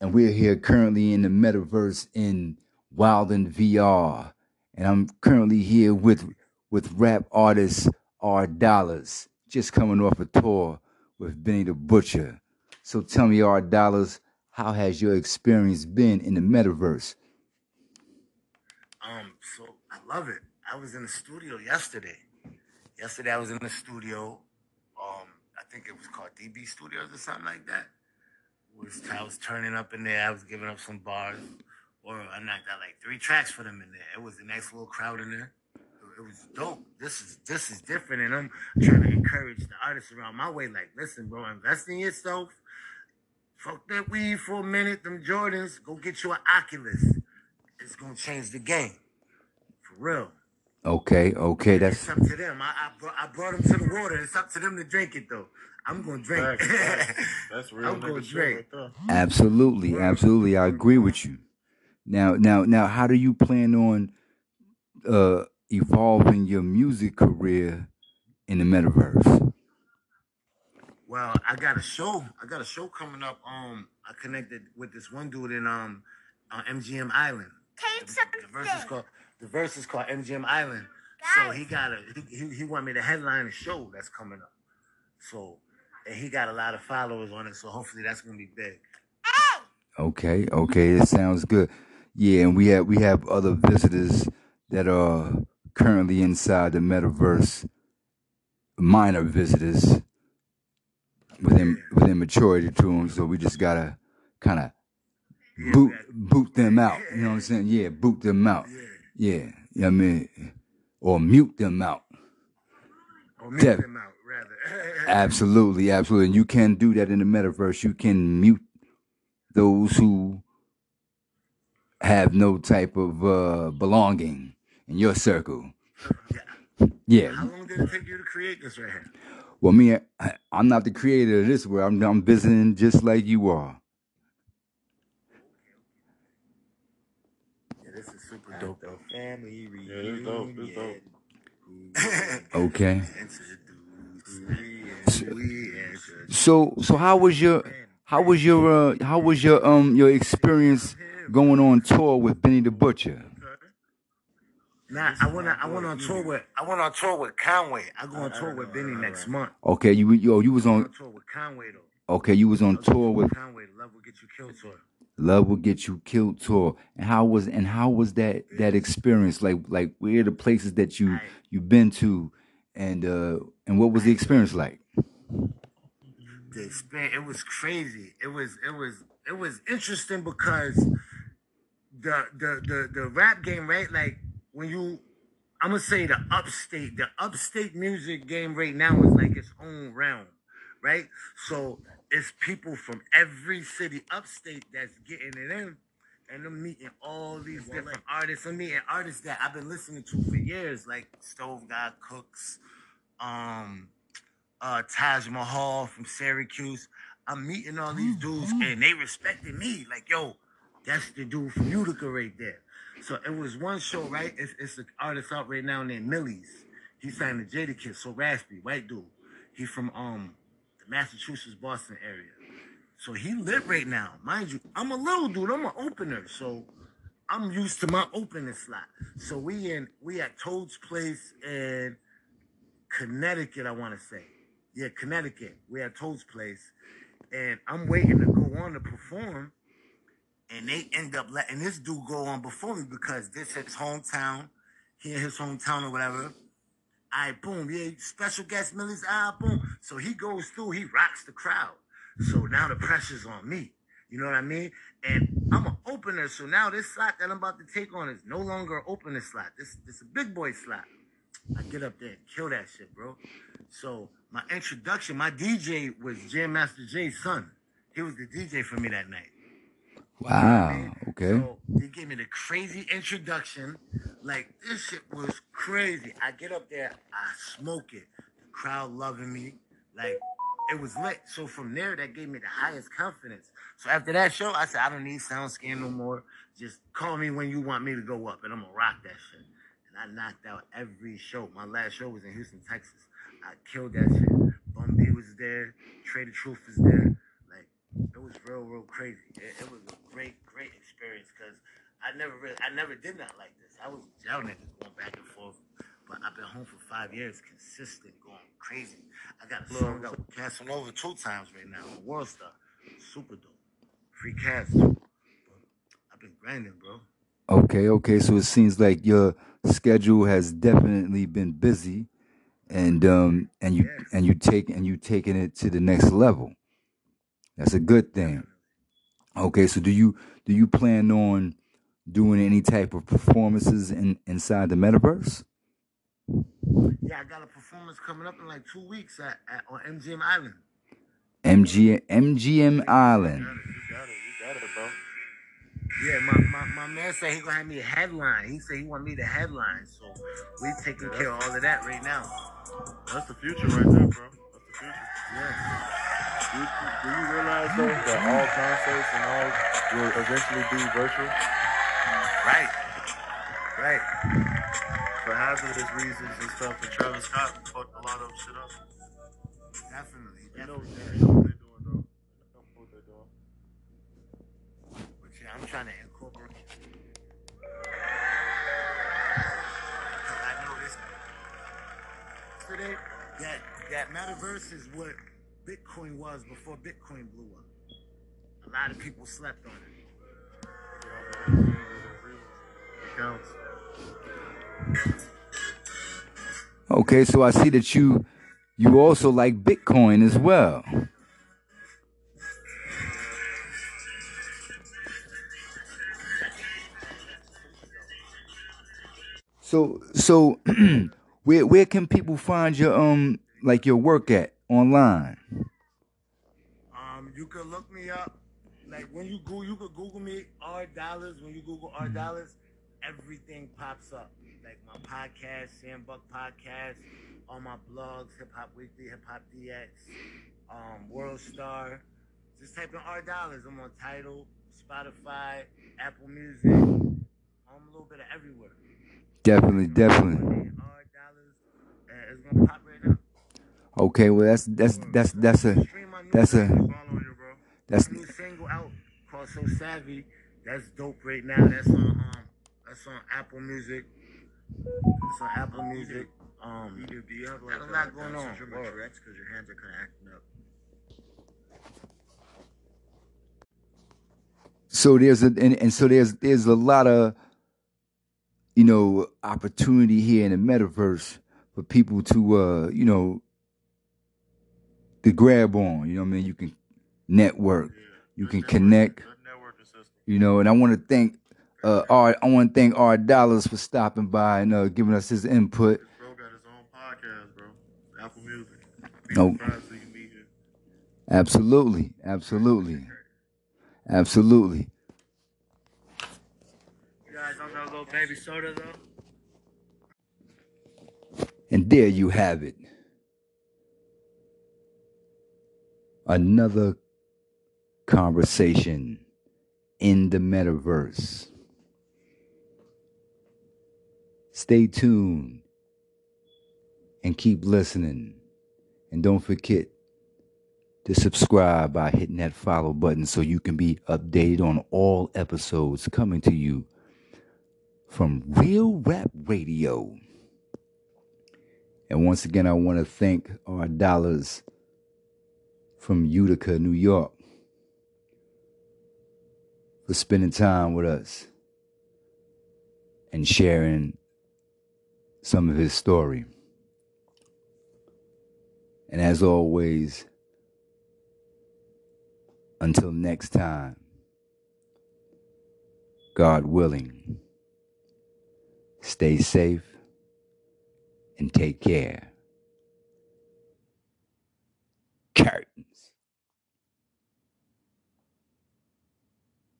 and we're here currently in the metaverse in Wilden VR, and I'm currently here with with rap artist R Dollars, just coming off a tour with Benny the Butcher. So tell me, R Dollars, how has your experience been in the metaverse? Um, so I love it. I was in the studio yesterday. Yesterday I was in the studio. Um, I think it was called DB Studios or something like that. Was I was turning up in there. I was giving up some bars, or I knocked out like three tracks for them in there. It was a nice little crowd in there. It was dope. This is this is different, and I'm trying to encourage the artists around my way. Like, listen, bro, invest in yourself. Fuck that weed for a minute. Them Jordans. Go get you an Oculus. It's gonna change the game, for real. Okay, okay, that's It's up to them. I, I, brought, I brought them to the water. It's up to them to drink it, though. I'm going to drink. Facts, facts. That's real I'm gonna drink. right absolutely, absolutely. I agree with you. Now, now, now, how do you plan on uh evolving your music career in the metaverse? Well, I got a show. I got a show coming up. Um, I connected with this one dude in um on MGM Island. The, the verse is called the verse is called MGM Island. So he got a he, he he want me to headline a show that's coming up. So and he got a lot of followers on it. So hopefully that's gonna be big. Okay, okay, it sounds good. Yeah, and we have we have other visitors that are currently inside the metaverse, minor visitors within within maturity to them. So we just gotta kind of boot boot them out. You know what I'm saying? Yeah, boot them out. Yeah. Yeah, you know what I mean, or mute them out. Or mute Def- them out rather. absolutely, absolutely. And you can do that in the metaverse. You can mute those who have no type of uh, belonging in your circle. yeah. Yeah. How long did it take you to create this right here? Well, me, I, I'm not the creator of this world. I'm, I'm visiting just like you are. Yeah, this is super dope though. Family Yeah, it's dope. It's dope. Okay. So, so how was your, how was your, uh, how was your, um, your experience going on tour with Benny the Butcher? Nah, I went. I went on tour with. I went on tour with Conway. I go on tour with Benny next month. Okay, you, yo, you was on. on tour with Conway though. Okay, you was on tour with Conway. Love will get you killed tour. Love Will Get You Killed tour. And how was and how was that that experience? Like like where are the places that you you've been to, and uh and what was the experience like? the experience it was crazy it was it was it was interesting because the the the, the rap game right like when you i'm gonna say the upstate the upstate music game right now is like its own realm right so it's people from every city upstate that's getting it in and I'm meeting all these different artists. I'm meeting artists that I've been listening to for years, like Stove God Cooks, um, uh, Taj Mahal from Syracuse. I'm meeting all these dudes and they respected me. Like, yo, that's the dude from Utica right there. So it was one show, right? It's, it's an artist out right now named Millyz. He signed the Jadakiss, so raspy, white dude. He from um Massachusetts, Boston area. So he lit right now. Mind you, I'm a little dude, I'm an opener. So I'm used to my opening slot. So we in we at Toad's place in Connecticut, I want to say. Yeah, Connecticut. We at Toad's place. And I'm waiting to go on to perform. And they end up letting this dude go on before me because this his hometown. He in his hometown or whatever. All right, boom. Yeah, special guest Millyz album. So he goes through, he rocks the crowd. So now the pressure's on me. You know what I mean? And I'm an opener. So now this slot that I'm about to take on is no longer an opener slot. This this is a big boy slot. I get up there and kill that shit, bro. So my introduction, my DJ was Jam Master Jay's son. He was the DJ for me that night. Wow. Okay. So they gave me the crazy introduction. Like this shit was crazy. I get up there, I smoke it. The crowd loving me. Like it was lit. So from there, that gave me the highest confidence. So after that show, I said, I don't need sound scan no more. Just call me when you want me to go up, and I'm gonna rock that shit. And I knocked out every show. My last show was in Houston, Texas. I killed that shit. Bun B was there. Trae tha Truth was there. Like it was real, real crazy. It, it was a great, great experience because I never really, I never did that like this. I was jail niggas going back and forth, but I've been home for five years, consistent, going crazy. I got a song out with Casanova two times right now, on World Star, super dope, free cash. I've been grinding, bro. Okay, okay. So it seems like your schedule has definitely been busy, and um, and you Yes, and you take and you taking it to the next level. That's a good thing. Okay, so do you do you plan on doing any type of performances in inside the metaverse? Yeah, I got a performance coming up in like two weeks at, at on MGM Island. MG MGM You Island. got it. You got it. You got it, bro. Yeah, my, my, my man said he gonna have me a headline. He said he want me to headline, so we taking Yeah, care of all of that right now. that's the future right there, bro. That's the future. Yeah. Do, do you realize though that all concerts and all will eventually be virtual Right. Right. Hazardous reasons and stuff? And Travis Scott fucked a lot of shit up. Definitely. They know, they know what they're doing though. They know what they're doing. But yeah, I'm trying to incorporate. I know this today that that metaverse is what Bitcoin was before Bitcoin blew up. A lot of people slept on it. Okay, so I see that you you also like Bitcoin as well. So so where where can people find your um like your work at online? Um, you could look me up. Like when you go, you could Google me R dollars. When you Google R dollars, everything pops up. Like my podcast, Sam Buck podcast, all my blogs, Hip Hop Weekly, Hip Hop DX, um, World Star. Just type in R dollars. I'm on Tidal, Spotify, Apple Music. I'm a little bit of everywhere. Definitely, definitely. R dollars, and it's gonna pop right now. Okay, well that's that's that's that's a Stream my new that's a single. Following you, bro. that's new single out called So Savvy. That's dope right now. That's on um that's on Apple Music. It's on Apple Music. Um Do, do you have got like a lot going on. syndrome or Word. Tourette's because your hands are kind of acting up? so there's a and, and so there's there's a lot of you know opportunity here in the metaverse for people to uh you know to grab on you know what i mean you can network Yeah. you can connect Good networking system. you know and i want to thank uh i want to thank R Dollars for stopping by and uh giving us his input bro got his own podcast, bro. Apple Music. No surprised till you meet him. absolutely absolutely absolutely You guys don't know little baby soda though? And there you have it. Another conversation in the metaverse. Stay tuned and keep listening. And don't forget to subscribe by hitting that follow button so you can be updated on all episodes coming to you from Real Rap Radio. And once again, I want to thank R Dollars from Utica, New York, for spending time with us and sharing some of his story. And as always, until next time, God willing, stay safe and take care.